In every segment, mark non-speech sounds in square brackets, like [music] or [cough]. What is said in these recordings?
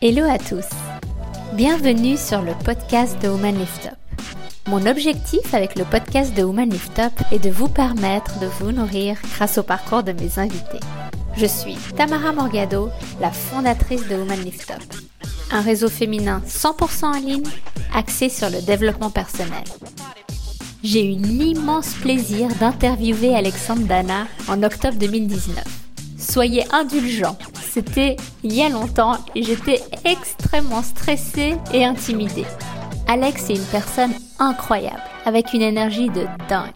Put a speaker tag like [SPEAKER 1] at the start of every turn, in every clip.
[SPEAKER 1] Hello à tous. Bienvenue sur le podcast de Woman Lift Up. Mon objectif avec le podcast de Woman Lift Up est de vous permettre de vous nourrir grâce au parcours de mes invités. Je suis Tamara Morgado, la fondatrice de Woman Lift Up, un réseau féminin 100% en ligne axé sur le développement personnel. J'ai eu l'immense plaisir d'interviewer Alexandre Dana en octobre 2019. Soyez indulgents, c'était il y a longtemps et j'étais extrêmement stressée et intimidée. Alex est une personne incroyable, avec une énergie de dingue.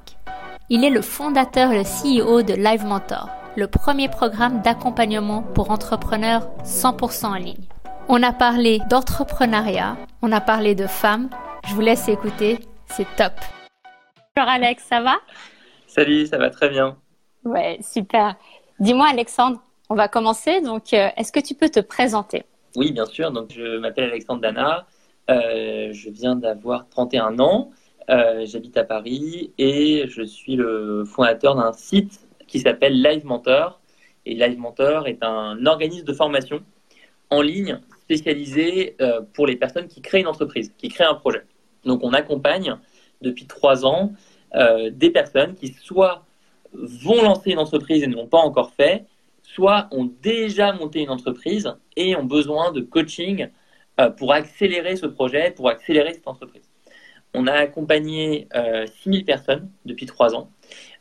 [SPEAKER 1] Il est le fondateur et le CEO de Live Mentor, le premier programme d'accompagnement pour entrepreneurs 100% en ligne. On a parlé d'entrepreneuriat, on a parlé de femmes. Je vous laisse écouter, c'est top. Bonjour Alex, ça va?
[SPEAKER 2] Salut, ça va très bien.
[SPEAKER 1] Ouais, super. Dis-moi Alexandre, on va commencer. Donc, euh, est-ce que tu peux te présenter?
[SPEAKER 2] Oui, bien sûr. Donc, je m'appelle Alexandre Dana. Euh, je viens d'avoir 31 ans. Euh, j'habite à Paris et je suis le fondateur d'un site qui s'appelle Live Mentor. Et Live Mentor est un organisme de formation en ligne spécialisé pour les personnes qui créent une entreprise, qui créent un projet. Donc, on accompagne depuis trois ans des personnes qui soit vont lancer une entreprise et ne l'ont pas encore fait, soit ont déjà monté une entreprise et ont besoin de coaching euh, pour accélérer ce projet, pour accélérer cette entreprise. On a accompagné euh, 6000 personnes depuis trois ans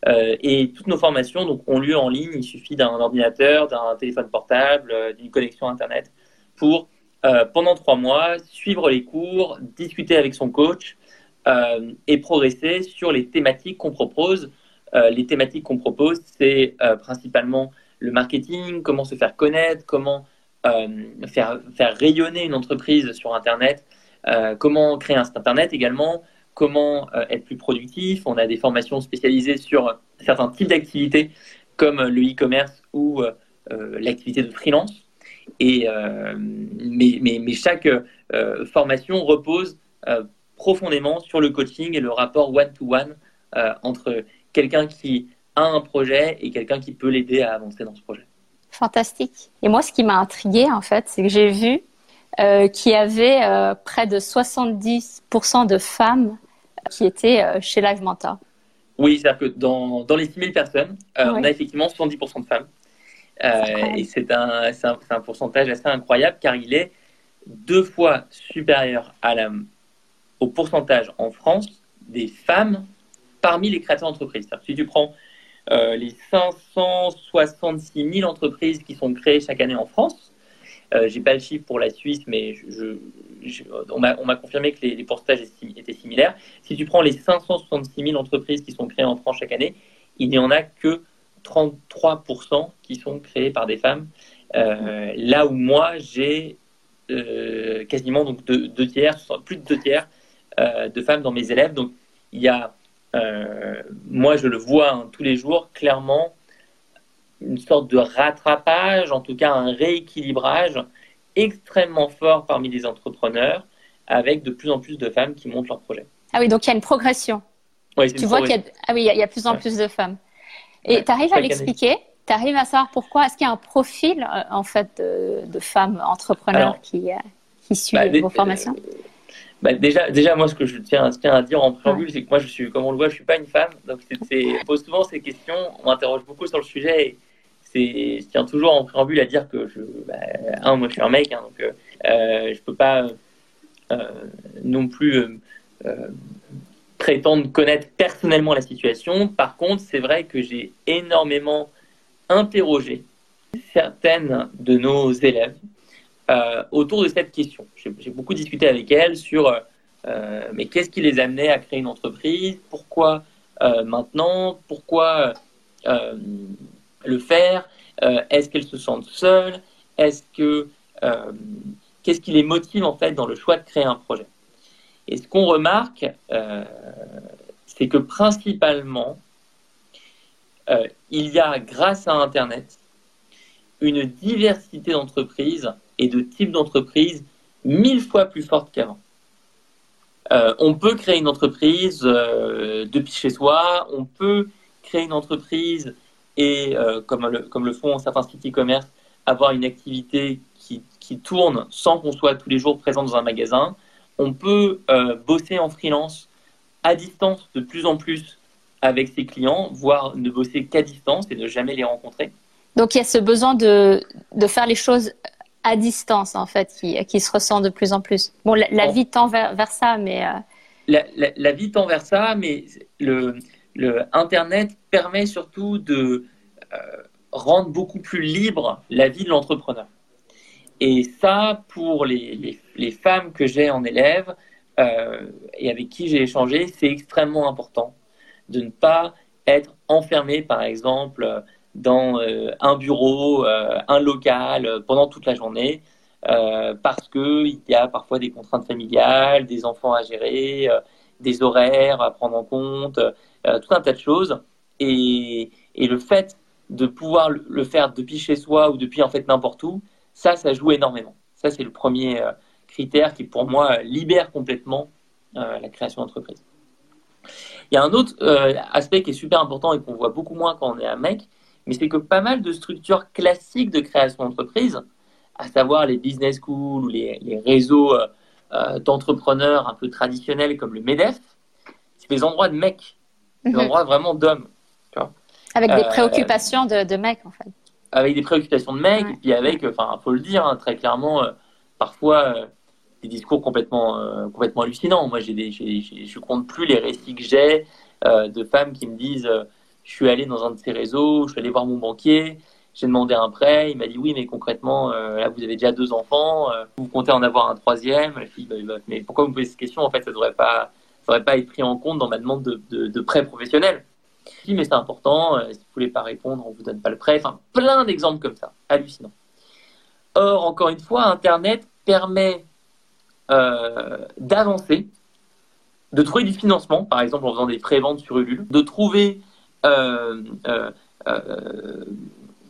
[SPEAKER 2] euh, et toutes nos formations donc, ont lieu en ligne. Il suffit d'un ordinateur, d'un téléphone portable, euh, d'une connexion Internet pour, pendant trois mois, suivre les cours, discuter avec son coach et progresser sur les thématiques qu'on propose. les thématiques qu'on propose, c'est principalement le marketing, comment se faire connaître, comment euh, faire, faire rayonner une entreprise sur Internet, euh, comment créer un site Internet également, comment euh, être plus productif. On a des formations spécialisées sur certains types d'activités comme le e-commerce ou l'activité de freelance. Et, mais, mais, chaque formation repose profondément sur le coaching et le rapport one-to-one entre quelqu'un qui a un projet et quelqu'un qui peut l'aider à avancer dans ce projet.
[SPEAKER 1] Fantastique. Et moi, ce qui m'a intrigué, en fait, c'est que j'ai vu euh, qu'il y avait euh, près de 70% de femmes qui étaient euh, chez Live Mentor.
[SPEAKER 2] Oui, c'est-à-dire que dans, dans les 6000 personnes, on a effectivement 70% de femmes. et c'est un, un, un, pourcentage assez incroyable car il est deux fois supérieur à la, au pourcentage en France des femmes parmi les créateurs d'entreprise. Si tu prends euh, les 566 000 entreprises qui sont créées chaque année en France. Euh, J'ai pas le chiffre pour la Suisse, mais on m'a confirmé que les, pourcentages étaient similaires. Si tu prends les 566 000 entreprises qui sont créées en France chaque année, il n'y en a que 33% qui sont créées par des femmes. Euh, là où moi, j'ai euh, quasiment donc deux, tiers, plus de deux tiers de femmes dans mes élèves. Donc il y a euh, moi, je le vois hein, tous les jours, clairement, une sorte de rattrapage, en tout cas un rééquilibrage extrêmement fort parmi les entrepreneurs, avec de plus en plus de femmes qui montent leur projet.
[SPEAKER 1] Ah oui, donc il y a une progression. Tu vois qu'il y a, ah oui, il y a, plus en plus de femmes. Et tu arrives à l'expliquer? Tu arrives à savoir pourquoi? Est-ce qu'il y a un profil euh, en fait de, femmes entrepreneurs qui, euh, qui suivent bah, vos formations?
[SPEAKER 2] Bah, déjà, déjà, moi, ce que je tiens, tiens à dire en préambule, c'est que moi, je suis, comme on le voit, je suis pas une femme. Donc, c'est, pose souvent ces questions. On m'interroge beaucoup sur le sujet. c'est, je tiens toujours en préambule à dire que je, bah, un, moi, je suis un mec, hein, donc euh, euh, je peux pas euh, non plus euh, prétendre connaître personnellement la situation. Par contre, c'est vrai que j'ai énormément interrogé certaines de nos élèves euh, autour de cette question. J'ai beaucoup discuté avec elles sur euh, euh, mais qu'est-ce qui les amenait à créer une entreprise, pourquoi maintenant, pourquoi le faire, est-ce qu'elles se sentent seules, est-ce que qu'est-ce qui les motive en fait dans le choix de créer un projet? Et ce qu'on remarque, c'est que principalement, il y a, grâce à Internet, une diversité d'entreprises et de types d'entreprises mille fois plus fortes qu'avant. Euh, on peut créer une entreprise euh, depuis chez soi, on peut créer une entreprise et, euh, comme, le, font certains sites e-commerce, avoir une activité qui, qui tourne sans qu'on soit tous les jours présent dans un magasin. On peut bosser en freelance à distance de plus en plus avec ses clients, voire ne bosser qu'à distance et ne jamais les rencontrer.
[SPEAKER 1] Donc il y a ce besoin de, de faire les choses à distance, en fait, qui, qui se ressent de plus en plus. Bon, la, vie tend vers, vers ça, mais... Euh,
[SPEAKER 2] la, la, vie tend vers ça, mais le, le Internet permet surtout de euh, rendre beaucoup plus libre la vie de l'entrepreneur. Et ça, pour les, les, les femmes que j'ai en élève euh, et avec qui j'ai échangé, c'est extrêmement important de ne pas être enfermé, par exemple, dans euh, un bureau, euh, un local euh, pendant toute la journée, parce qu'il y a parfois des contraintes familiales, des enfants à gérer, des horaires à prendre en compte, tout un tas de choses. Et, le fait de pouvoir le faire depuis chez soi ou depuis en fait n'importe où, ça, ça joue énormément. Ça, c'est le premier critère qui, pour moi, libère complètement la création d'entreprise. Il y a un autre aspect qui est super important et qu'on voit beaucoup moins quand on est un mec, mais c'est que pas mal de structures classiques de création d'entreprise, à savoir les business schools ou les, les réseaux euh, euh, d'entrepreneurs un peu traditionnels comme le MEDEF, c'est des endroits de mecs, des mhm. endroits vraiment d'hommes.
[SPEAKER 1] Avec des euh, préoccupations de, de, mecs, en fait.
[SPEAKER 2] Avec des préoccupations de mecs, et puis avec, enfin, faut le dire, hein, très clairement, parfois des discours complètement, complètement hallucinants. Moi, j'ai des, je compte plus les récits que j'ai de femmes qui me disent je suis allé dans un de ces réseaux, je suis allé voir mon banquier, j'ai demandé un prêt, il m'a dit oui, mais concrètement, euh, là, vous avez déjà deux enfants, euh, vous comptez en avoir un troisième. Bah, bah, mais pourquoi vous me posez cette question En fait, ça ne devrait pas, devrait pas être pris en compte dans ma demande de, prêt professionnel. Si, mais c'est important, euh, si vous ne voulez pas répondre, on ne vous donne pas le prêt. Enfin, plein d'exemples comme ça, hallucinant. Or, encore une fois, Internet permet d'avancer, de trouver du financement, par exemple en faisant des pré-ventes sur Ulule, de trouver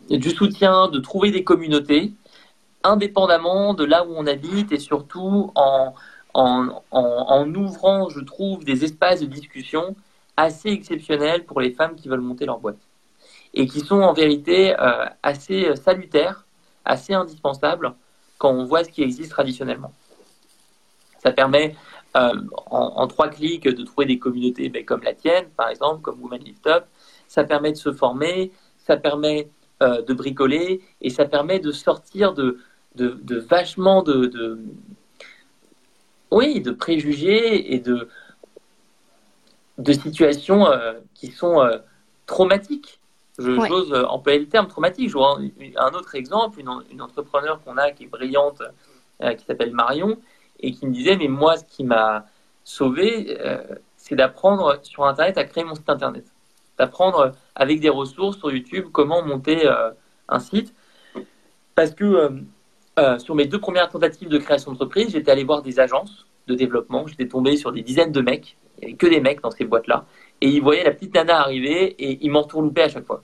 [SPEAKER 2] du soutien, de trouver des communautés, indépendamment de là où on habite et surtout en, en, en, ouvrant, je trouve, des espaces de discussion assez exceptionnels pour les femmes qui veulent monter leur boîte et qui sont en vérité assez salutaires, assez indispensables quand on voit ce qui existe traditionnellement. Ça permet en, trois clics de trouver des communautés ben, comme la tienne, par exemple, comme Women Lift Up, ça permet de se former, ça permet euh, de bricoler et ça permet de sortir de, de, vachement de, oui, de préjugés et de, de situations euh, qui sont euh, traumatiques. Je, J'ose employer le terme traumatique. Je vois un, autre exemple, une, une entrepreneur qu'on a qui est brillante, qui s'appelle Marion, et qui me disait, mais moi, ce qui m'a sauvé, c'est d'apprendre sur Internet à créer mon site Internet d'apprendre avec des ressources sur YouTube comment monter euh, un site. Parce que euh, euh, sur mes deux premières tentatives de création d'entreprise, j'étais allé voir des agences de développement. J'étais tombé sur des dizaines de mecs. Il n'y avait que des mecs dans ces boîtes-là. Et ils voyaient la petite nana arriver et ils m'entourloupaient à chaque fois.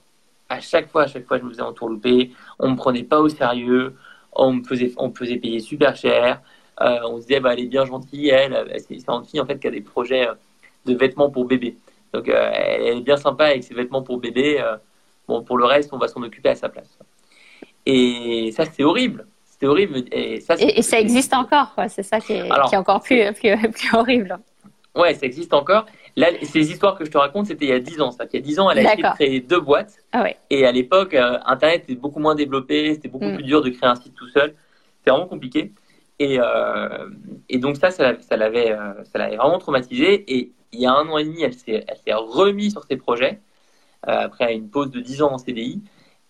[SPEAKER 2] À chaque fois, à chaque fois, je me faisais entourlouper. On me prenait pas au sérieux. On me faisait, on me faisait payer super cher. on se disait, bah, elle est bien gentille, elle. C'est une fille en fait qui a des projets de vêtements pour bébé. Donc euh, elle est bien sympa avec ses vêtements pour bébé. Euh, bon, pour le reste, on va s'en occuper à sa place. Et ça, c'est horrible. C'était horrible.
[SPEAKER 1] Et ça, et, ça existe encore, c'est ça qui est, qui est encore plus, plus, plus, horrible.
[SPEAKER 2] Ouais, ça existe encore. Là, ces histoires que je te raconte, c'était il y a 10 ans. Ça. Il y a 10 ans, elle a essayé de créer deux boîtes. Ah ouais. Et à l'époque, euh, Internet était beaucoup moins développé, c'était beaucoup mm. plus dur de créer un site tout seul. C'était vraiment compliqué. Et, euh, et donc ça, ça, ça l'avait vraiment traumatisé. Et il y a un an et demi, elle s'est, remise sur ses projets, euh, après une pause de 10 ans en CDI.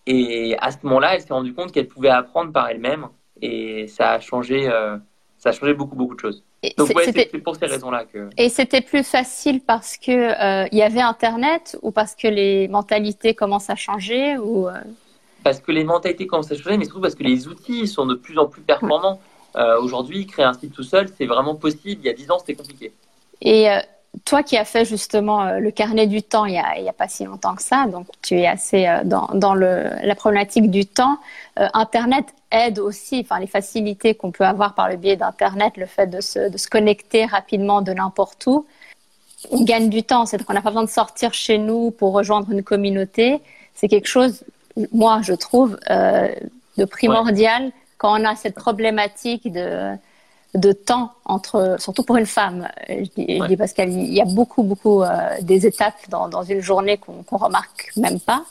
[SPEAKER 2] Et à ce moment-là, elle s'est rendue compte qu'elle pouvait apprendre par elle-même. Et ça a changé, euh, ça a changé beaucoup, beaucoup de choses. Donc, ouais, c'est, pour ces raisons-là que.
[SPEAKER 1] Et c'était plus facile parce que euh, il y avait Internet ou parce que les mentalités commencent à changer ou.
[SPEAKER 2] Parce que les mentalités commencent à changer, mais surtout parce que les outils sont de plus en plus performants. aujourd'hui, créer un site tout seul, c'est vraiment possible. Il y a 10 ans, c'était compliqué.
[SPEAKER 1] Et toi qui as fait justement euh, le carnet du temps il n'y a, a, pas si longtemps que ça, donc tu es assez euh, dans, dans le, la problématique du temps, euh, Internet aide aussi, enfin les facilités qu'on peut avoir par le biais d'Internet, le fait de se, de se connecter rapidement de n'importe où, on gagne du temps, c'est-à-dire qu'on n'a pas besoin de sortir chez nous pour rejoindre une communauté, c'est quelque chose, moi je trouve, de primordial quand on a cette problématique de de temps entre, surtout pour une femme, je dis, parce qu'il y a beaucoup, beaucoup des étapes dans, dans une journée qu'on qu'on remarque même pas,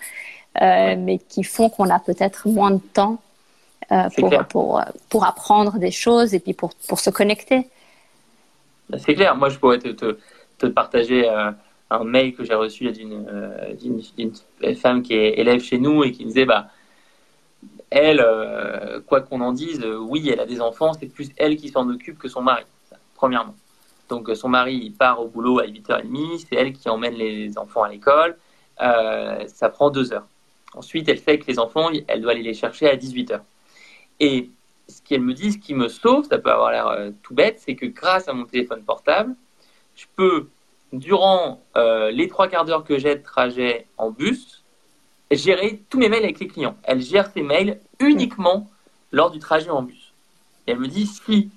[SPEAKER 1] mais qui font qu'on a peut-être moins de temps pour, pour, pour apprendre des choses et puis pour, pour se connecter.
[SPEAKER 2] Bah, c'est clair. Moi, je pourrais te, te, te partager euh, un mail que j'ai reçu euh, d'une femme qui est élève chez nous et qui me disait bah, elle, euh, quoi qu'on en dise, oui, elle a des enfants, c'est plus elle qui s'en occupe que son mari, premièrement. Donc, son mari part au boulot à 8h30, c'est elle qui emmène les enfants à l'école. ça prend deux heures. Ensuite, elle sait que les enfants, elle doit aller les chercher à 18h. Et ce qu'elle me dit, ce qui me sauve, ça peut avoir l'air euh, tout bête, c'est que grâce à mon téléphone portable, je peux, durant euh, les trois quarts d'heure que j'ai de trajet en bus, gérer tous mes mails avec les clients. Elle gère ses mails uniquement lors du trajet en bus. Elle me dit, si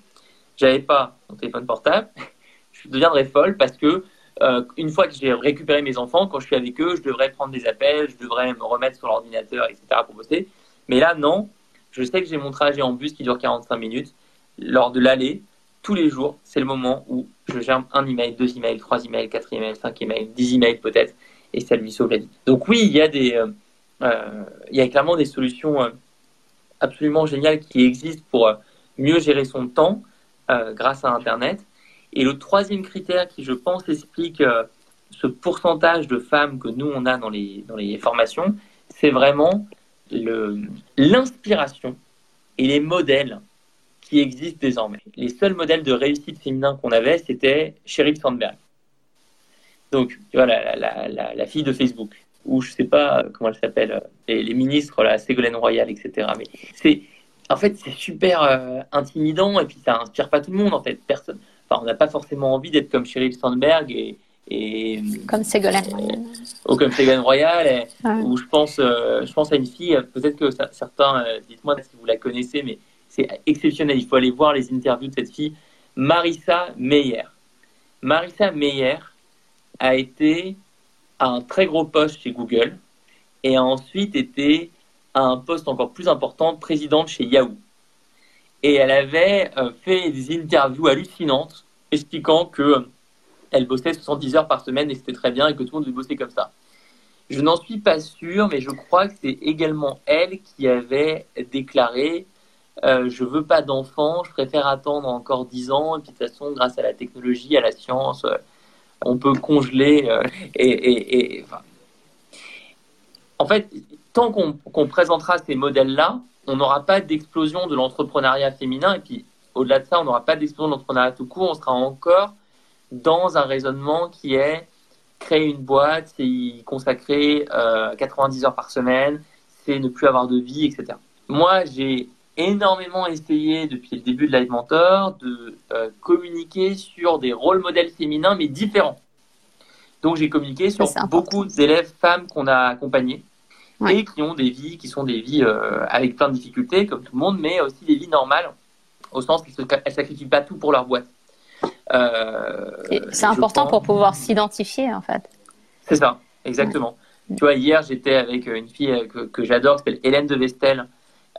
[SPEAKER 2] j'avais pas mon téléphone portable, [laughs] je deviendrais folle parce que euh, une fois que j'ai récupéré mes enfants, quand je suis avec eux, je devrais prendre des appels, je devrais me remettre sur l'ordinateur, etc. pour bosser. Mais là, non, je sais que j'ai mon trajet en bus qui dure 45 minutes. Lors de l'aller, tous les jours, c'est le moment où je gère un email, deux emails, trois emails, quatre emails, cinq emails, dix emails peut-être, et ça lui sauve la vie. Donc oui, il y a des, euh, il y a clairement des solutions euh, absolument géniales qui existent pour mieux gérer son temps grâce à Internet. Et le troisième critère qui, je pense, explique ce pourcentage de femmes que nous on a dans les dans les formations, c'est vraiment l'inspiration et les modèles qui existent désormais. Les seuls modèles de réussite féminin qu'on avait, c'était Sheryl Sandberg. Donc, tu la, la, fille de Facebook, ou je sais pas comment elle s'appelle, les, ministres, là, Ségolène Royal, etc. Mais c'est, en fait, c'est super euh, intimidant et puis ça inspire pas tout le monde, en fait. Personne, enfin, on n'a pas forcément envie d'être comme Sheryl Sandberg et, et,
[SPEAKER 1] comme Ségolène Royal.
[SPEAKER 2] Ou comme Ségolène Royal, ou je pense, euh, je pense à une fille, peut-être que certains, euh, dites-moi si vous la connaissez, mais c'est exceptionnel. Il faut aller voir les interviews de cette fille, Marissa Meyer. Marissa Meyer a été un très gros poste chez Google et a ensuite été à un poste encore plus important, présidente chez Yahoo. Et elle avait euh, fait des interviews hallucinantes expliquant que elle bossait 70 heures par semaine et c'était très bien et que tout le monde devait bosser comme ça. Je n'en suis pas sûr, mais je crois que c'est également elle qui avait déclaré euh, Je veux pas d'enfants, je préfère attendre encore 10 ans. Et puis de toute façon, grâce à la technologie, à la science, euh, on peut congeler. Euh, et, En fait, tant qu'on présentera ces modèles-là, on n'aura pas d'explosion de l'entrepreneuriat féminin. Et puis, au-delà de ça, on n'aura pas d'explosion de l'entrepreneuriat tout court. On sera encore dans un raisonnement qui est créer une boîte, c'est y consacrer 90 euh, heures par semaine, c'est ne plus avoir de vie, etc. Moi, j'ai énormément essayé depuis le début de Live Mentor de euh, communiquer sur des rôles modèles féminins, mais différents. Donc, j'ai communiqué sur beaucoup d'élèves femmes qu'on a accompagnés et qui ont des vies qui sont des vies euh, avec plein de difficultés, comme tout le monde, mais aussi des vies normales, au sens qu'elles ne sacrifient pas tout pour leur boîte.
[SPEAKER 1] Euh, c'est important pour pouvoir s'identifier, en fait.
[SPEAKER 2] C'est ça, exactement. Tu vois, hier, j'étais avec une fille que, j'adore, qui s'appelle Hélène de Vestel,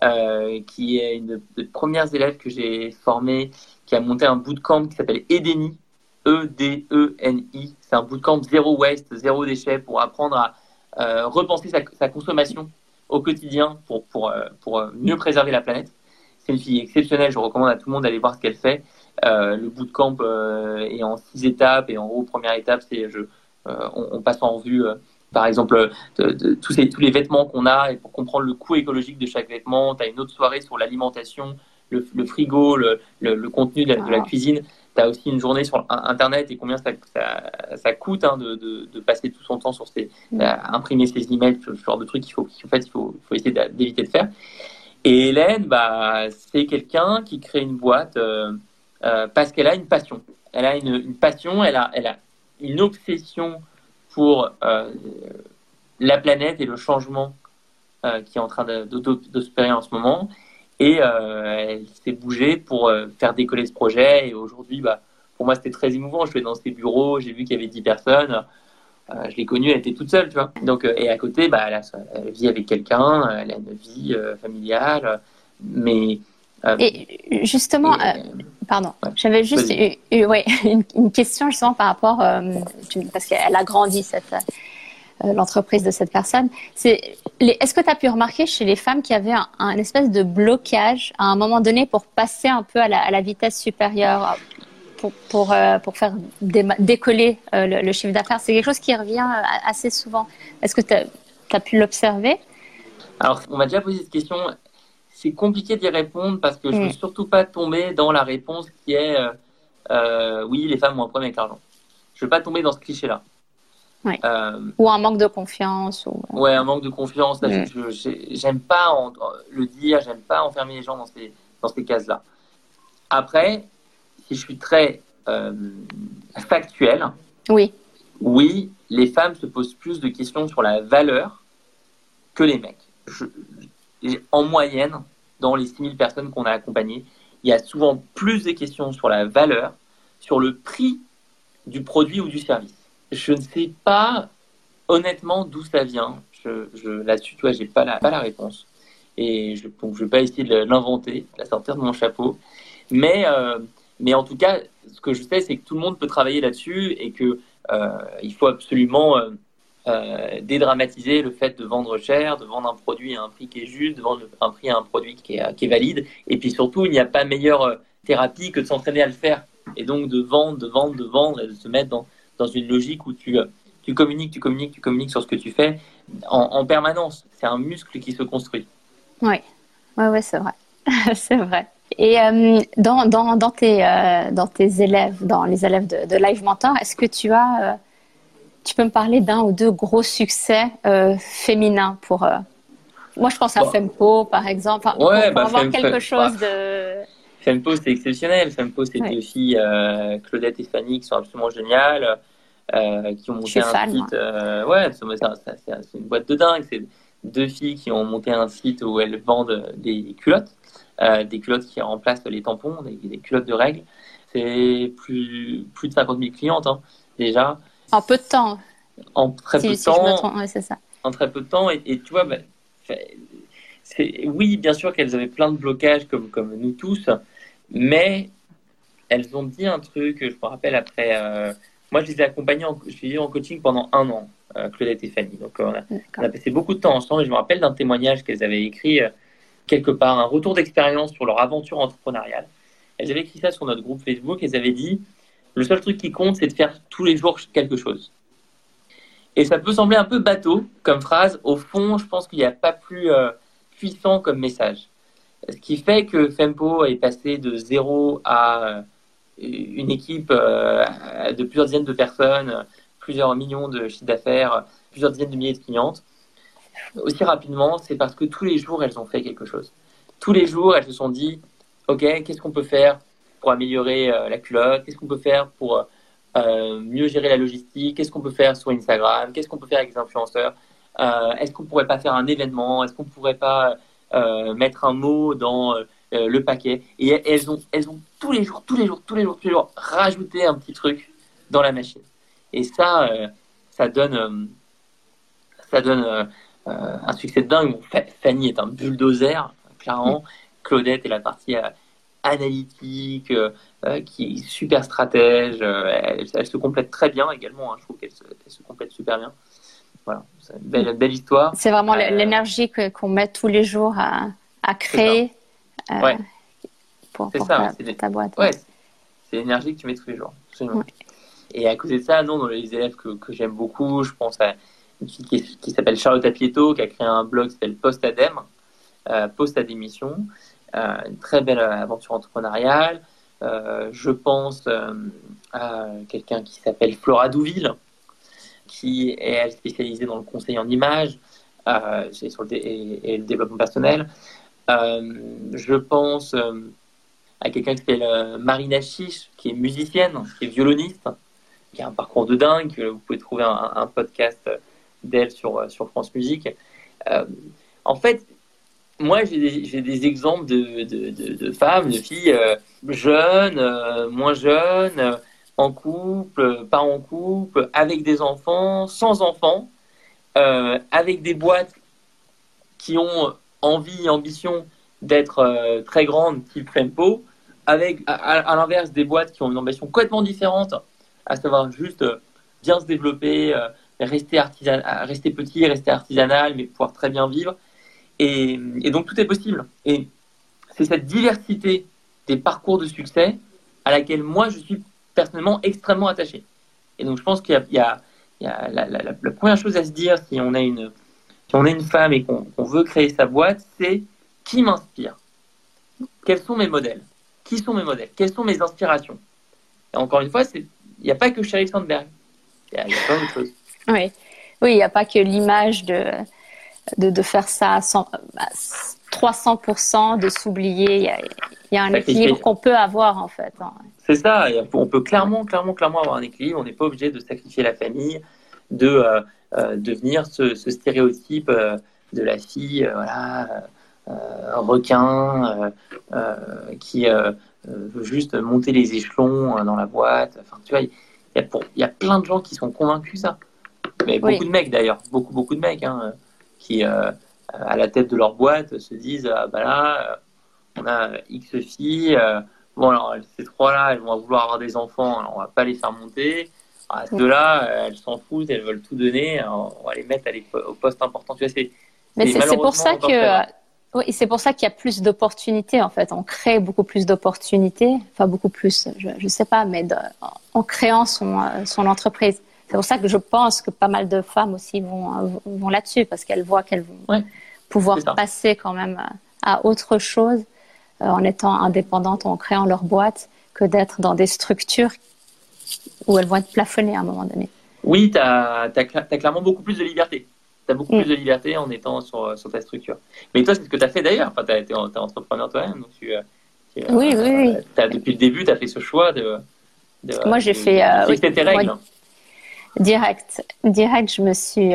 [SPEAKER 2] euh, qui est une des premières élèves que j'ai formée, qui a monté un bootcamp qui s'appelle EDENI, E-D-E-N-I. C'est un bootcamp zéro waste, zéro déchet pour apprendre à euh, repenser sa, consommation au quotidien pour, pour, pour mieux préserver la planète. C'est une fille exceptionnelle, je recommande à tout le monde d'aller voir ce qu'elle fait. Euh, le bootcamp euh, est en six étapes et en gros, première étape, c'est je, euh, on, passe en vue par exemple, de, tous, ces, tous les vêtements qu'on a et pour comprendre le coût écologique de chaque vêtement. Tu as une autre soirée sur l'alimentation, le, frigo, le, le, contenu de la, cuisine. Tu as aussi une journée sur Internet et combien ça, ça, coûte hein, de, de, passer tout son temps sur ces, mm. imprimer ses emails, ce genre de trucs qu'il faut, en fait, il faut, faut essayer d'éviter de faire. Et Hélène, bah, c'est quelqu'un qui crée une boîte. Euh, parce qu'elle a une passion. Elle a une, passion, elle a, elle a une obsession pour euh, la planète et le changement euh, qui est en train de, en ce moment. Et elle s'est bougée pour faire décoller ce projet. Et aujourd'hui, bah, pour moi, c'était très émouvant. Je suis dans ses bureaux, j'ai vu qu'il y avait 10 personnes. je l'ai connue, elle était toute seule, tu vois. Donc, et à côté, bah, elle, elle vit avec quelqu'un, elle a une vie familiale. Mais
[SPEAKER 1] et justement, pardon, j'avais juste eu, ouais, [laughs] une, question justement par rapport, parce qu'elle a grandi cette l'entreprise de cette personne. C'est, est-ce que tu as pu remarquer chez les femmes qu'il y avait un, espèce de blocage à un moment donné pour passer un peu à la, à la vitesse supérieure pour, pour, euh, pour faire décoller euh, le, chiffre d'affaires? C'est quelque chose qui revient euh, assez souvent. Est-ce que tu as, pu l'observer?
[SPEAKER 2] Alors, on m'a déjà posé cette question. C'est compliqué d'y répondre parce que je ne veux mm. surtout pas tomber dans la réponse qui est oui, les femmes ont un problème avec l'argent. Je ne veux pas tomber dans ce cliché-là.
[SPEAKER 1] ou un manque de confiance. Ou...
[SPEAKER 2] Ouais, un manque de confiance. Mm. J'aime pas le dire, j'aime pas enfermer les gens dans ces, dans ces cases-là. Après, si je suis très euh, factuel,
[SPEAKER 1] oui.
[SPEAKER 2] oui, les femmes se posent plus de questions sur la valeur que les mecs. en moyenne, dans les 6000 personnes qu'on a accompagnées, il y a souvent plus de questions sur la valeur, sur le prix du produit ou du service. Je ne sais pas honnêtement d'où ça vient. Je, Là-dessus, tu vois, j'ai pas la, pas la réponse. Et je, je vais pas essayer de l'inventer, de la sortir de mon chapeau. Mais euh, mais en tout cas, ce que je sais, c'est que tout le monde peut travailler là-dessus et que euh, faut absolument euh, euh, dédramatiser le fait de vendre cher, de vendre un produit à un prix qui est juste, de vendre un prix à un produit qui est, valide. Et puis surtout, il n'y a pas meilleure thérapie que de s'entraîner à le faire. Et donc de vendre, de vendre, de vendre et de se mettre dans, dans une logique où tu, tu communiques, tu communiques, tu communiques sur ce que tu fais en, en permanence. C'est un muscle qui se construit.
[SPEAKER 1] Oui, ouais, ouais, c'est vrai. [laughs] c'est vrai. Et euh, dans, dans, dans, tes, euh, dans tes élèves, dans les élèves de, de Live Mentor, est-ce que tu as, euh, tu peux me parler d'un ou deux gros succès féminins pour. moi, je pense à Fempo, par exemple, pour,
[SPEAKER 2] bah,
[SPEAKER 1] avoir quelque chose de.
[SPEAKER 2] Fempo, c'est exceptionnel. Fempo, c'est deux filles, Claudette et Fanny, qui sont absolument géniales, qui ont monté un site. ouais, c'est une boîte de dingue. C'est deux filles qui ont monté un site où elles vendent des culottes. Euh, des culottes qui remplacent les tampons, des, culottes de règles. C'est plus, plus de 50 000 clientes hein, déjà.
[SPEAKER 1] En peu de temps.
[SPEAKER 2] En très peu de temps.
[SPEAKER 1] c'est ça.
[SPEAKER 2] En très peu de temps. Et, tu vois, bah, oui, bien sûr qu'elles avaient plein de blocages comme, comme nous tous, mais elles ont dit un truc, je me rappelle après. Euh, moi, je les ai accompagnées en, je en coaching pendant un an, euh, Claudette et Fanny. Donc, on a, on a, passé beaucoup de temps ensemble et je me rappelle d'un témoignage qu'elles avaient écrit quelque part un retour d'expérience sur leur aventure entrepreneuriale. Elles avaient écrit ça sur notre groupe Facebook. Elles avaient dit le seul truc qui compte, c'est de faire tous les jours quelque chose. Et ça peut sembler un peu bateau comme phrase. Au fond, je pense qu'il n'y a pas plus euh, puissant comme message. Ce qui fait que Fempo est passé de zéro à euh, une équipe euh, de plusieurs dizaines de personnes, plusieurs millions de chiffres d'affaires, plusieurs dizaines de milliers de clientes, aussi rapidement, c'est parce que tous les jours, elles ont fait quelque chose. Tous les jours, elles se sont dit, OK, qu'est-ce qu'on peut faire pour améliorer euh, la culotte? Qu'est-ce qu'on peut faire pour euh, mieux gérer la logistique? Qu'est-ce qu'on peut faire sur Instagram? Qu'est-ce qu'on peut faire avec les influenceurs? Euh, Est-ce qu'on pourrait pas faire un événement? Est-ce qu'on pourrait pas mettre un mot dans le paquet? Et elles ont, elles ont tous les jours, tous les jours, tous les jours, tous les jours rajouté un petit truc dans la machine. Et ça, ça donne, ça donne un succès dingue. Fanny est un bulldozer, clairement. Claudette est la partie analytique, euh, qui est super stratège. Elle, se complète très bien également. Hein. Je trouve qu'elle se, complète super bien. Voilà, c'est une belle, belle histoire.
[SPEAKER 1] C'est vraiment l'énergie qu'on met tous les jours à, à créer
[SPEAKER 2] ouais. pour, pour ça, ta, boîte. Ouais, c'est l'énergie que tu mets tous les jours. Et à côté de ça, non, dans les élèves que, que j'aime beaucoup, je pense à qui, s'appelle Charlotte Atlieto, qui a créé un blog qui s'appelle Post Adem, euh, Post à démission. Euh, une très belle aventure entrepreneuriale. Euh, je pense à quelqu'un qui s'appelle Flora Douville, qui est spécialisée dans le conseil en images sur le et, le développement personnel. je pense à quelqu'un qui s'appelle Marina Chiche, qui est musicienne, qui est violoniste, qui a un parcours de dingue. Vous pouvez trouver un, podcast d'elle sur, euh, sur France Musique. Euh, en fait, moi, j'ai des, exemples de, de, de, femmes, de filles euh, jeunes, moins jeunes, en couple, pas en couple, avec des enfants, sans enfants, avec des boîtes qui ont envie, ambition, d'être très grande, type Fempo, avec à, l'inverse des boîtes qui ont une ambition complètement différente, à savoir juste bien se développer, rester, rester petit, rester artisanal, mais pouvoir très bien vivre. Et, donc tout est possible. Et c'est cette diversité des parcours de succès à laquelle moi je suis personnellement extrêmement attaché. Et donc je pense qu'il y a, la, première chose à se dire si on a une, si on est une femme et qu'on veut créer sa boîte, c'est qui m'inspire? Quels sont mes modèles? Qui sont mes modèles? Quelles sont mes inspirations? Et encore une fois, il n'y a pas que Sheryl Sandberg. Il y a, plein d'autres choses.
[SPEAKER 1] Oui, il n'y a pas que l'image de, de, de, faire ça à 100, 300%, de s'oublier. Il y a, il y a un équilibre qu'on peut avoir en fait. Hein.
[SPEAKER 2] C'est ça. On peut clairement, clairement, clairement avoir un équilibre. On n'est pas obligé de sacrifier la famille, de euh, euh, devenir ce, ce stéréotype euh, de la fille, voilà, requin, qui veut juste monter les échelons dans la boîte. Enfin, tu vois, il y, a il y a plein de gens qui sont convaincus ça. Mais beaucoup de mecs d'ailleurs, beaucoup, beaucoup de mecs hein, qui, à la tête de leur boîte, se disent ah, bah là, on a X filles. Bon, alors, ces trois-là, elles vont vouloir avoir des enfants, alors on va pas les faire monter. À ces deux-là, elles s'en foutent, elles veulent tout donner, on va les mettre au poste important. Tu vois, c'est,
[SPEAKER 1] Mais c'est, pour ça que. Oui, c'est pour ça qu'il y a plus d'opportunités en fait. On crée beaucoup plus d'opportunités, enfin beaucoup plus, je ne sais pas, mais en créant son, son entreprise. C'est pour ça que je pense que pas mal de femmes aussi vont, vont là-dessus parce qu'elles voient qu'elles vont pouvoir passer quand même à autre chose euh, en étant indépendantes, en créant leur boîte, que d'être dans des structures où elles vont être plafonnées à un moment donné.
[SPEAKER 2] Oui, tu as, clairement beaucoup plus de liberté. Tu as beaucoup plus mm. de liberté en étant sur, sur ta structure. Mais toi, c'est ce que tu as fait d'ailleurs. Enfin, tu es, entrepreneur toi-même. Tu, euh,
[SPEAKER 1] oui, oui, oui.
[SPEAKER 2] As, depuis le début, tu as fait ce choix de.
[SPEAKER 1] moi, j'ai fait.
[SPEAKER 2] Euh, oui, tes règles.
[SPEAKER 1] Direct. Direct, je me suis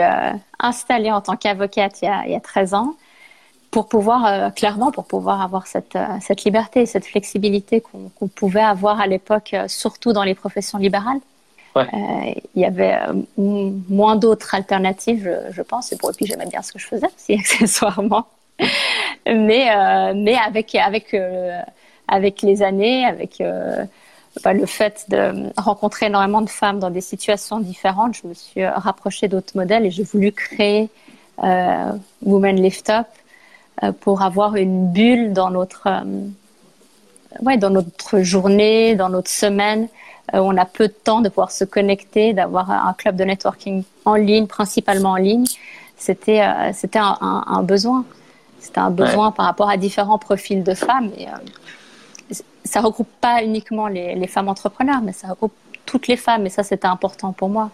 [SPEAKER 1] installée en tant qu'avocate il, il, y a 13 ans pour pouvoir, euh, clairement, pour pouvoir avoir cette, euh, cette liberté, cette flexibilité qu'on pouvait avoir à l'époque, euh, surtout dans les professions libérales. il y avait moins d'autres alternatives, je, pense, et, pour, puis j'aimais bien ce que je faisais [laughs] aussi, accessoirement. mais, mais avec, avec, avec les années, avec bah, le fait de rencontrer énormément de femmes dans des situations différentes, je me suis rapprochée d'autres modèles et j'ai voulu créer Women Lift Up euh, pour avoir une bulle dans notre, euh, ouais, dans notre journée, dans notre semaine. Euh, on a peu de temps de pouvoir se connecter, d'avoir un club de networking en ligne, principalement en ligne. C'était c'était un, un, besoin. C'était un besoin par rapport à différents profils de femmes. Et, ça regroupe pas uniquement les, les, femmes entrepreneurs, mais ça regroupe toutes les femmes. Et ça, c'était important pour moi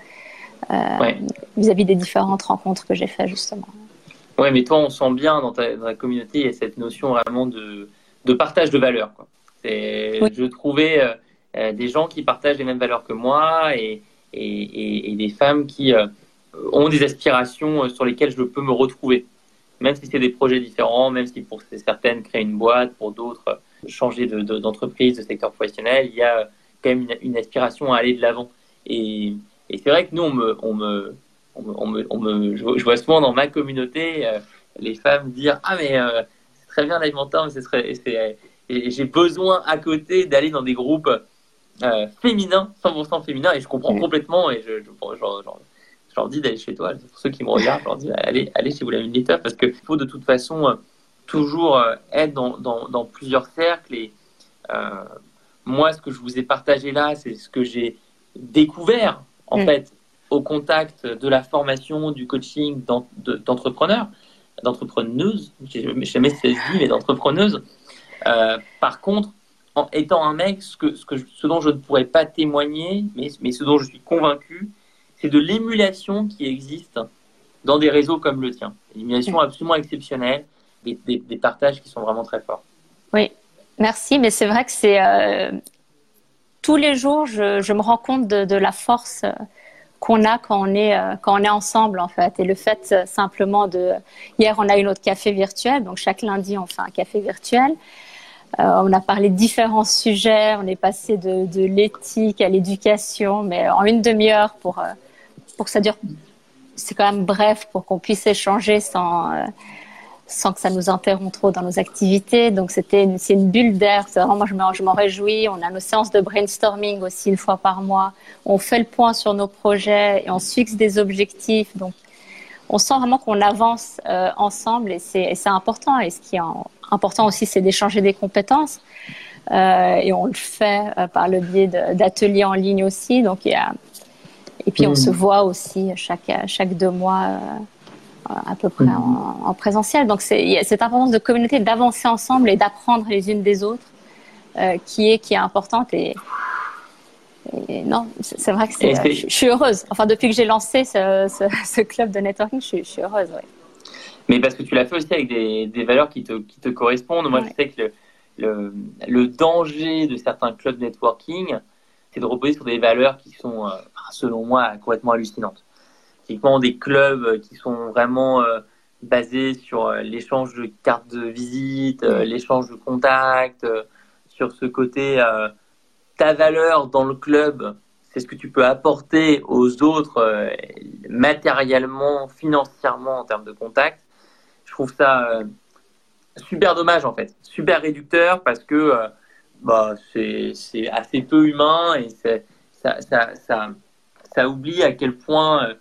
[SPEAKER 1] vis-à-vis -vis des différentes rencontres que j'ai faites justement.
[SPEAKER 2] Ouais, mais toi, on sent bien dans ta, dans communauté, il y a cette notion vraiment de, de partage de valeurs. Quoi. Je trouvais euh, euh, des gens qui partagent les mêmes valeurs que moi et, et, et, des femmes qui euh, ont des aspirations sur lesquelles je peux me retrouver. Même si c'est des projets différents, même si pour certaines créer une boîte, pour d'autres changer d'entreprise, de, de, secteur professionnel, il y a quand même une, une aspiration à aller de l'avant. Et, et c'est vrai que nous, on me, on me, on me, on me, je vois souvent dans ma communauté euh, les femmes dire ah mais euh, c'est très bien l'alimentaire mais j'ai besoin à côté d'aller dans des groupes euh, féminins 100% féminins et je comprends complètement et je, je, je leur dis d'aller chez toi pour ceux qui me regardent je leur dis allez allez chez vous la Leader parce qu'il faut de toute façon toujours être dans, dans, dans, plusieurs cercles et moi ce que je vous ai partagé là c'est ce que j'ai découvert en mm. fait au contact de la formation, du coaching d'entrepreneurs, d'entrepreneuses, jamais saisi, mais d'entrepreneuses. Euh, par contre, en étant un mec, ce, que, ce, que, ce dont je ne pourrais pas témoigner, mais, mais ce dont je suis convaincu, c'est de l'émulation qui existe dans des réseaux comme le tien. Une émulation absolument exceptionnelle, des, partages qui sont vraiment très forts.
[SPEAKER 1] Oui, merci, mais c'est vrai que c'est... Euh, tous les jours, je, me rends compte de, la force euh, qu'on a quand on est euh, quand on est ensemble en fait. Et le fait simplement de hier on a eu notre café virtuel donc chaque lundi on fait un café virtuel. On a parlé de différents sujets on est passé de, de l'éthique à l'éducation mais en une demi-heure pour pour que ça dure c'est quand même bref pour qu'on puisse échanger sans sans que ça nous interrompe trop dans nos activités. Donc c'était c'est une bulle d'air. C'est vraiment moi je m'en, je m'en réjouis. On a nos séances de brainstorming aussi une fois par mois. On fait le point sur nos projets et on se fixe des objectifs. Donc on sent vraiment qu'on avance euh, ensemble et c'est, et c'est important. Et ce qui est important aussi, c'est d'échanger des compétences. Euh, et on le fait euh, par le biais d'ateliers en ligne aussi. Donc il y a et puis on mmh. se voit aussi chaque chaque deux mois à peu près en, en, présentiel. Donc c'est cette importance de communauté, d'avancer ensemble et d'apprendre les unes des autres euh, qui est qui est importante et, et non, c'est vrai que c'est, je, suis heureuse. Enfin depuis que j'ai lancé ce, ce, [laughs] ce, club de networking, je suis, je suis heureuse. Ouais.
[SPEAKER 2] Mais parce que tu l'as fait aussi avec des, des valeurs qui te, qui te correspondent. Moi, je sais que le, le, le, danger de certains clubs de networking, c'est de reposer sur des valeurs qui sont, euh, selon moi, complètement hallucinantes typiquement des clubs euh, qui sont vraiment euh, basés sur euh, l'échange de cartes de visite, l'échange de contacts, sur ce côté ta valeur dans le club, c'est ce que tu peux apporter aux autres matériellement, financièrement en termes de contacts. Je trouve ça super dommage en fait, super réducteur parce que bah, c'est assez peu humain et ça, ça, ça, ça, oublie à quel point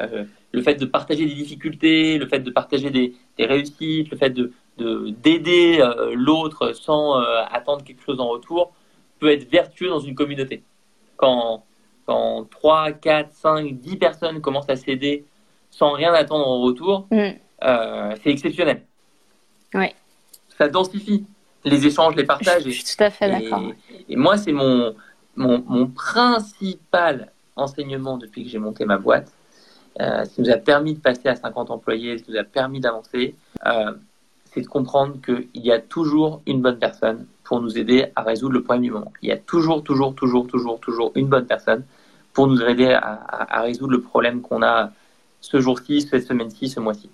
[SPEAKER 2] euh, le fait de partager des difficultés, le fait de partager des, réussites, le fait de d'aider euh, l'autre sans euh, attendre quelque chose en retour peut être vertueux dans une communauté. Quand, quand 3, 4, 5, 10 personnes commencent à s'aider sans rien attendre en retour, mm. c'est exceptionnel.
[SPEAKER 1] Oui.
[SPEAKER 2] Ça densifie les échanges, les partages.
[SPEAKER 1] Je, suis tout à fait d'accord.
[SPEAKER 2] Et, moi, c'est mon, mon, mon principal enseignement depuis que j'ai monté ma boîte, euh, ce qui nous a permis de passer à 50 employés, ce qui nous a permis d'avancer, euh, c'est de comprendre qu'il y a toujours une bonne personne pour nous aider à résoudre le problème du moment. Il y a toujours, toujours, toujours, toujours, toujours une bonne personne pour nous aider à, résoudre le problème qu'on a ce jour-ci, cette semaine-ci, ce mois-ci.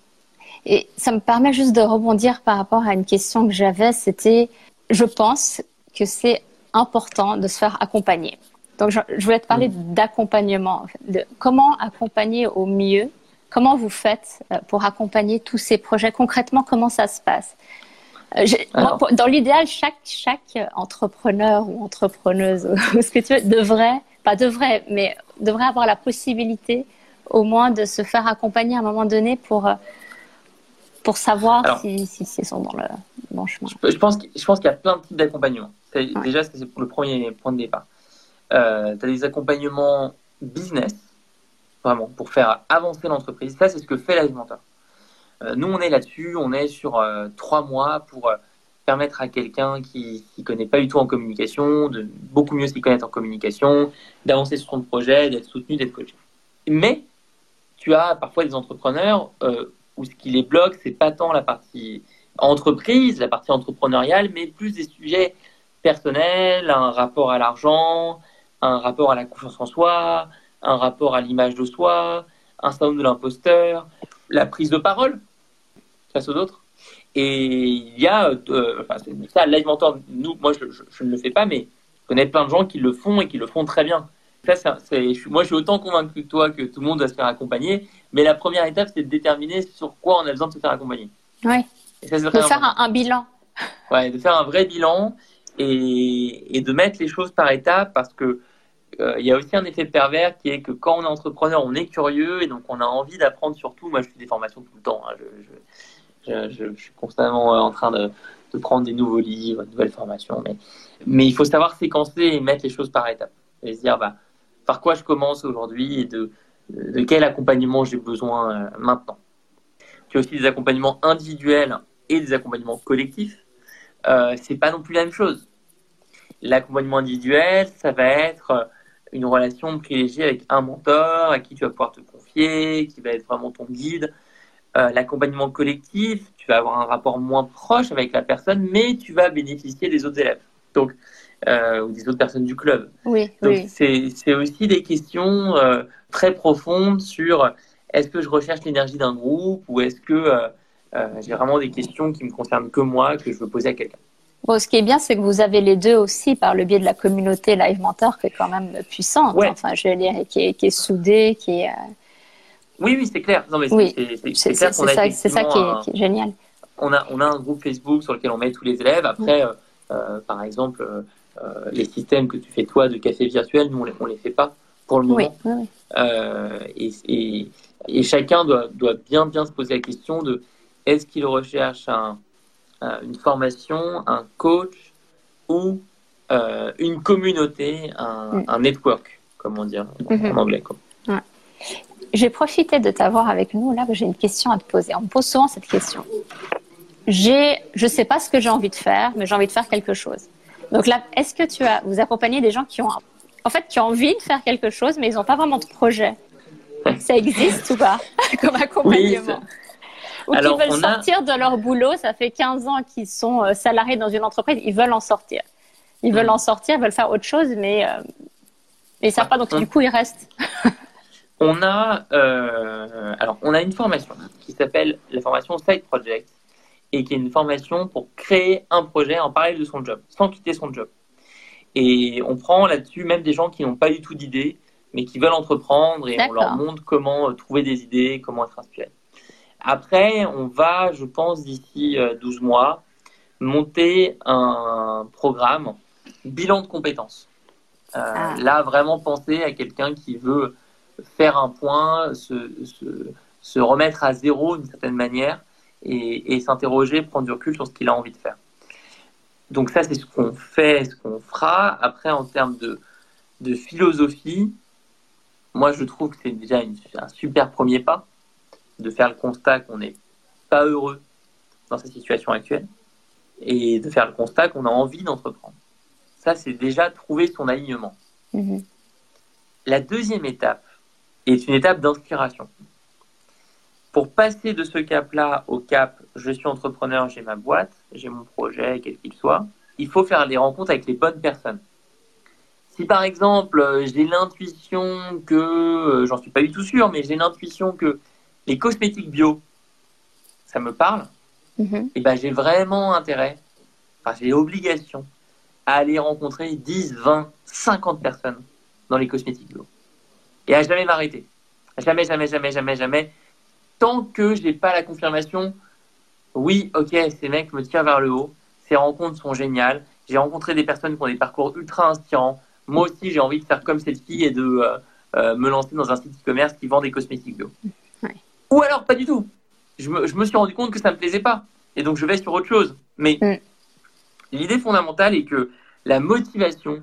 [SPEAKER 1] Et ça me permet juste de rebondir par rapport à une question que j'avais, c'était, je pense que c'est important de se faire accompagner. Donc, je, voulais te parler mm. d'accompagnement, de comment accompagner au mieux. Comment vous faites euh, pour accompagner tous ces projets? Concrètement, comment ça se passe? Euh, Dans l'idéal, chaque, chaque entrepreneur ou entrepreneuse, [laughs] ou ce que tu veux, devrait, pas devrait, mais devrait avoir la possibilité au moins de se faire accompagner à un moment donné pour, euh, pour savoir s'ils si, si, sont dans le bon chemin.
[SPEAKER 2] Je pense, je pense qu'il y a plein de types d'accompagnement. Déjà, c'est le premier point de départ. Euh, tu as des accompagnements business, vraiment, pour faire avancer l'entreprise. Ça, c'est ce que fait l'alimenteur. Euh, nous, on est là-dessus, on est sur euh, trois mois pour euh, permettre à quelqu'un qui ne connaît pas du tout en communication, de beaucoup mieux s'y connaître en communication, d'avancer sur son projet, d'être soutenu, d'être coaché. Mais tu as parfois des entrepreneurs où ce qui les bloque, c'est pas tant la partie entreprise, la partie entrepreneuriale, mais plus des sujets personnels, un rapport à l'argent, un rapport à la confiance en soi, un rapport à l'image de soi, un syndrome de l'imposteur, la prise de parole face aux autres. Et il y a, euh, enfin, ça, live mentor, nous, moi, je, je, ne le fais pas, mais je connais plein de gens qui le font et qui le font très bien. Ça, c'est, moi, je suis autant convaincu que toi que tout le monde doit se faire accompagner, mais la première étape, c'est de déterminer sur quoi on a besoin de se faire accompagner.
[SPEAKER 1] Oui. de faire un, un, bilan.
[SPEAKER 2] Ouais, de faire un vrai bilan et, et de mettre les choses par étapes parce que euh, il y a aussi un effet pervers qui est que quand on est entrepreneur, on est curieux et donc on a envie d'apprendre surtout. Moi, je fais des formations tout le temps. Hein. Je, je, je, suis constamment euh, en train de, de, prendre des nouveaux livres, de nouvelles formations. Mais, mais il faut savoir séquencer et mettre les choses par étapes. Et se dire, bah, par quoi je commence aujourd'hui et de, de quel accompagnement j'ai besoin euh, maintenant. Tu as aussi des accompagnements individuels et des accompagnements collectifs. Euh, c'est pas non plus la même chose. L'accompagnement individuel, ça va être une relation privilégiée avec un mentor à qui tu vas pouvoir te confier, qui va être vraiment ton guide. Euh, l'accompagnement collectif, tu vas avoir un rapport moins proche avec la personne, mais tu vas bénéficier des autres élèves. Donc, euh, ou des autres personnes du club.
[SPEAKER 1] Oui,
[SPEAKER 2] Donc, c'est aussi des questions euh, très profondes sur est-ce que je recherche l'énergie d'un groupe ou est-ce que j'ai vraiment des questions qui me concernent que moi, que je veux poser à quelqu'un.
[SPEAKER 1] Bon, ce qui est bien, c'est que vous avez les deux aussi par le biais de la communauté Live Mentor qui est quand même puissante. Enfin, je veux dire, qui est, qui est soudée, qui est. Euh,
[SPEAKER 2] oui, oui, c'est clair.
[SPEAKER 1] Non, mais oui, c'est ça, ça qui, est, qui, est, génial.
[SPEAKER 2] on a, on a un groupe Facebook sur lequel on met tous les élèves. Après, par exemple, les systèmes que tu fais toi de café virtuel, nous, on les, on les fait pas pour le moment. Et, et, et, chacun doit, doit bien, bien se poser la question de est-ce qu'il recherche un, une formation, un coach ou euh, une communauté, un, mm. un, network, comme on dit en, mm-hmm. anglais. Quoi.
[SPEAKER 1] Ouais. J'ai profité de t'avoir avec nous là, j'ai une question à te poser. On me pose souvent cette question. J'ai, je sais pas ce que j'ai envie de faire, mais j'ai envie de faire quelque chose. Donc là, est-ce que tu as, vous accompagnez des gens qui ont, en fait, qui ont envie de faire quelque chose, mais ils n'ont pas vraiment de projet? Ça existe ou pas? [laughs] Comme accompagnement Ou qui veulent sortir de leur boulot, ça fait 15 ans qu'ils sont euh, salariés dans une entreprise, ils veulent en sortir. Ils veulent en sortir, veulent faire autre chose, mais euh, ils ne savent pas, donc du coup, ils restent. [laughs]
[SPEAKER 2] on a, euh, alors, on a une formation qui s'appelle la formation Side Project et qui est une formation pour créer un projet en parallèle de son job, sans quitter son job. Et on prend là-dessus même des gens qui n'ont pas du tout d'idées, mais qui veulent entreprendre et on leur montre comment euh, trouver des idées, comment être inspiré. Après, on va, je pense, d'ici 12 mois, monter un programme bilan de compétences. Euh, ah. Là, vraiment penser à quelqu'un qui veut faire un point, se, se, remettre à zéro d'une certaine manière et, s'interroger, prendre du recul sur ce qu'il a envie de faire. Donc ça, c'est ce qu'on fait, ce qu'on fera. Après, en termes de, de philosophie, moi, je trouve que c'est déjà un super premier pas de faire le constat qu'on n'est pas heureux dans sa situation actuelle et de faire le constat qu'on a envie d'entreprendre. Ça, c'est déjà trouver son alignement. Mhm. La deuxième étape est une étape d'inspiration. Pour passer de ce cap-là au cap, je suis entrepreneur, j'ai ma boîte, j'ai mon projet, quel qu'il soit, il faut faire les rencontres avec les bonnes personnes. Si par exemple, euh, j'ai l'intuition que, euh, j'en suis pas du tout sûr, mais j'ai l'intuition que les cosmétiques bio, ça me parle, mhm. et eh ben j'ai vraiment intérêt, enfin j'ai obligation à aller rencontrer 10, 20, 50 personnes dans les cosmétiques bio. Et à jamais m'arrêter. Jamais, jamais, jamais, jamais, jamais. Tant que je n'ai pas la confirmation, oui, ok, ces mecs me tirent vers le haut. Ces rencontres sont géniales. J'ai rencontré des personnes qui ont des parcours ultra inspirants. Moi aussi, j'ai envie de faire comme cette fille et de euh, euh, me lancer dans un site e-commerce qui vend des cosmétiques bio. Ou alors, pas du tout. Je me, je me, suis rendu compte que ça ne me plaisait pas. Et donc, je vais sur autre chose. Mais mm. L'idée fondamentale est que la motivation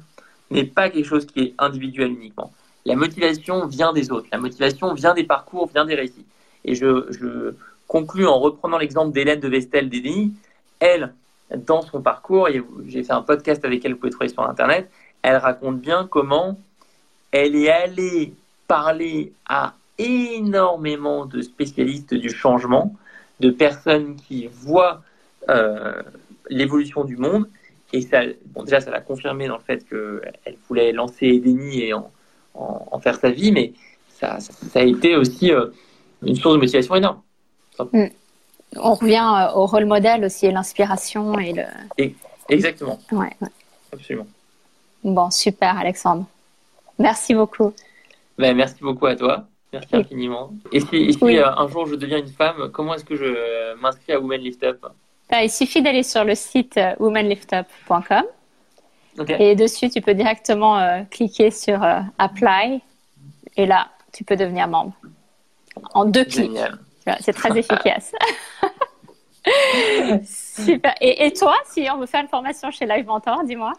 [SPEAKER 2] n'est pas quelque chose qui est individuel uniquement. La motivation vient des autres, la motivation vient des parcours, vient des récits. Et je, je conclus en reprenant l'exemple d'Hélène de Vestel d'EDI. Elle, dans son parcours, j'ai fait un podcast avec elle, vous pouvez trouver sur Internet, elle raconte bien comment elle est allée parler à énormément de spécialistes du changement, de personnes qui voient euh, l'évolution du monde. Et ça, bon, déjà, ça l'a confirmé dans le fait qu'elle voulait lancer Edeni et en, en, faire sa vie, mais ça, ça, a été aussi euh, une source de motivation énorme.
[SPEAKER 1] Mm. On revient euh, au rôle modèle aussi, et l'inspiration et le.
[SPEAKER 2] exactement.
[SPEAKER 1] Ouais,
[SPEAKER 2] Absolument.
[SPEAKER 1] Bon, super, Alexandre. Merci beaucoup.
[SPEAKER 2] Ben, merci beaucoup à toi. Merci infiniment. Et si, si euh, un jour je deviens une femme, comment est-ce que je m'inscris à Women Lift Up?
[SPEAKER 1] Bah, il suffit d'aller sur le site euh, womanliftup.com et dessus, tu peux directement euh, cliquer sur euh, Apply et là, tu peux devenir membre en deux clics. C'est très [laughs] efficace. [laughs] Super. Et, toi, si on veut faire une formation chez Live Mentor, dis-moi.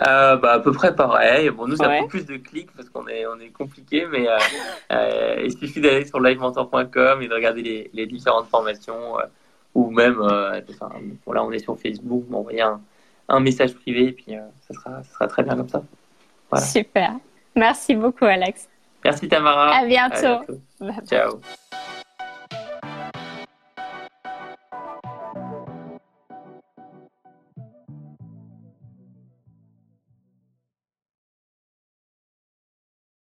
[SPEAKER 2] Bah, à peu près pareil. Bon, nous, un peu plus de clics parce qu'on est, on est compliqué, mais il suffit d'aller sur livementor.com et de regarder les, les différentes formations ou même, euh, là on est sur Facebook, m'envoyer un, un, message privé et puis euh, ça, sera, ça, sera, très bien comme ça.
[SPEAKER 1] Super. Merci beaucoup Alex.
[SPEAKER 2] Merci Tamara.
[SPEAKER 1] À bientôt.
[SPEAKER 2] Ciao.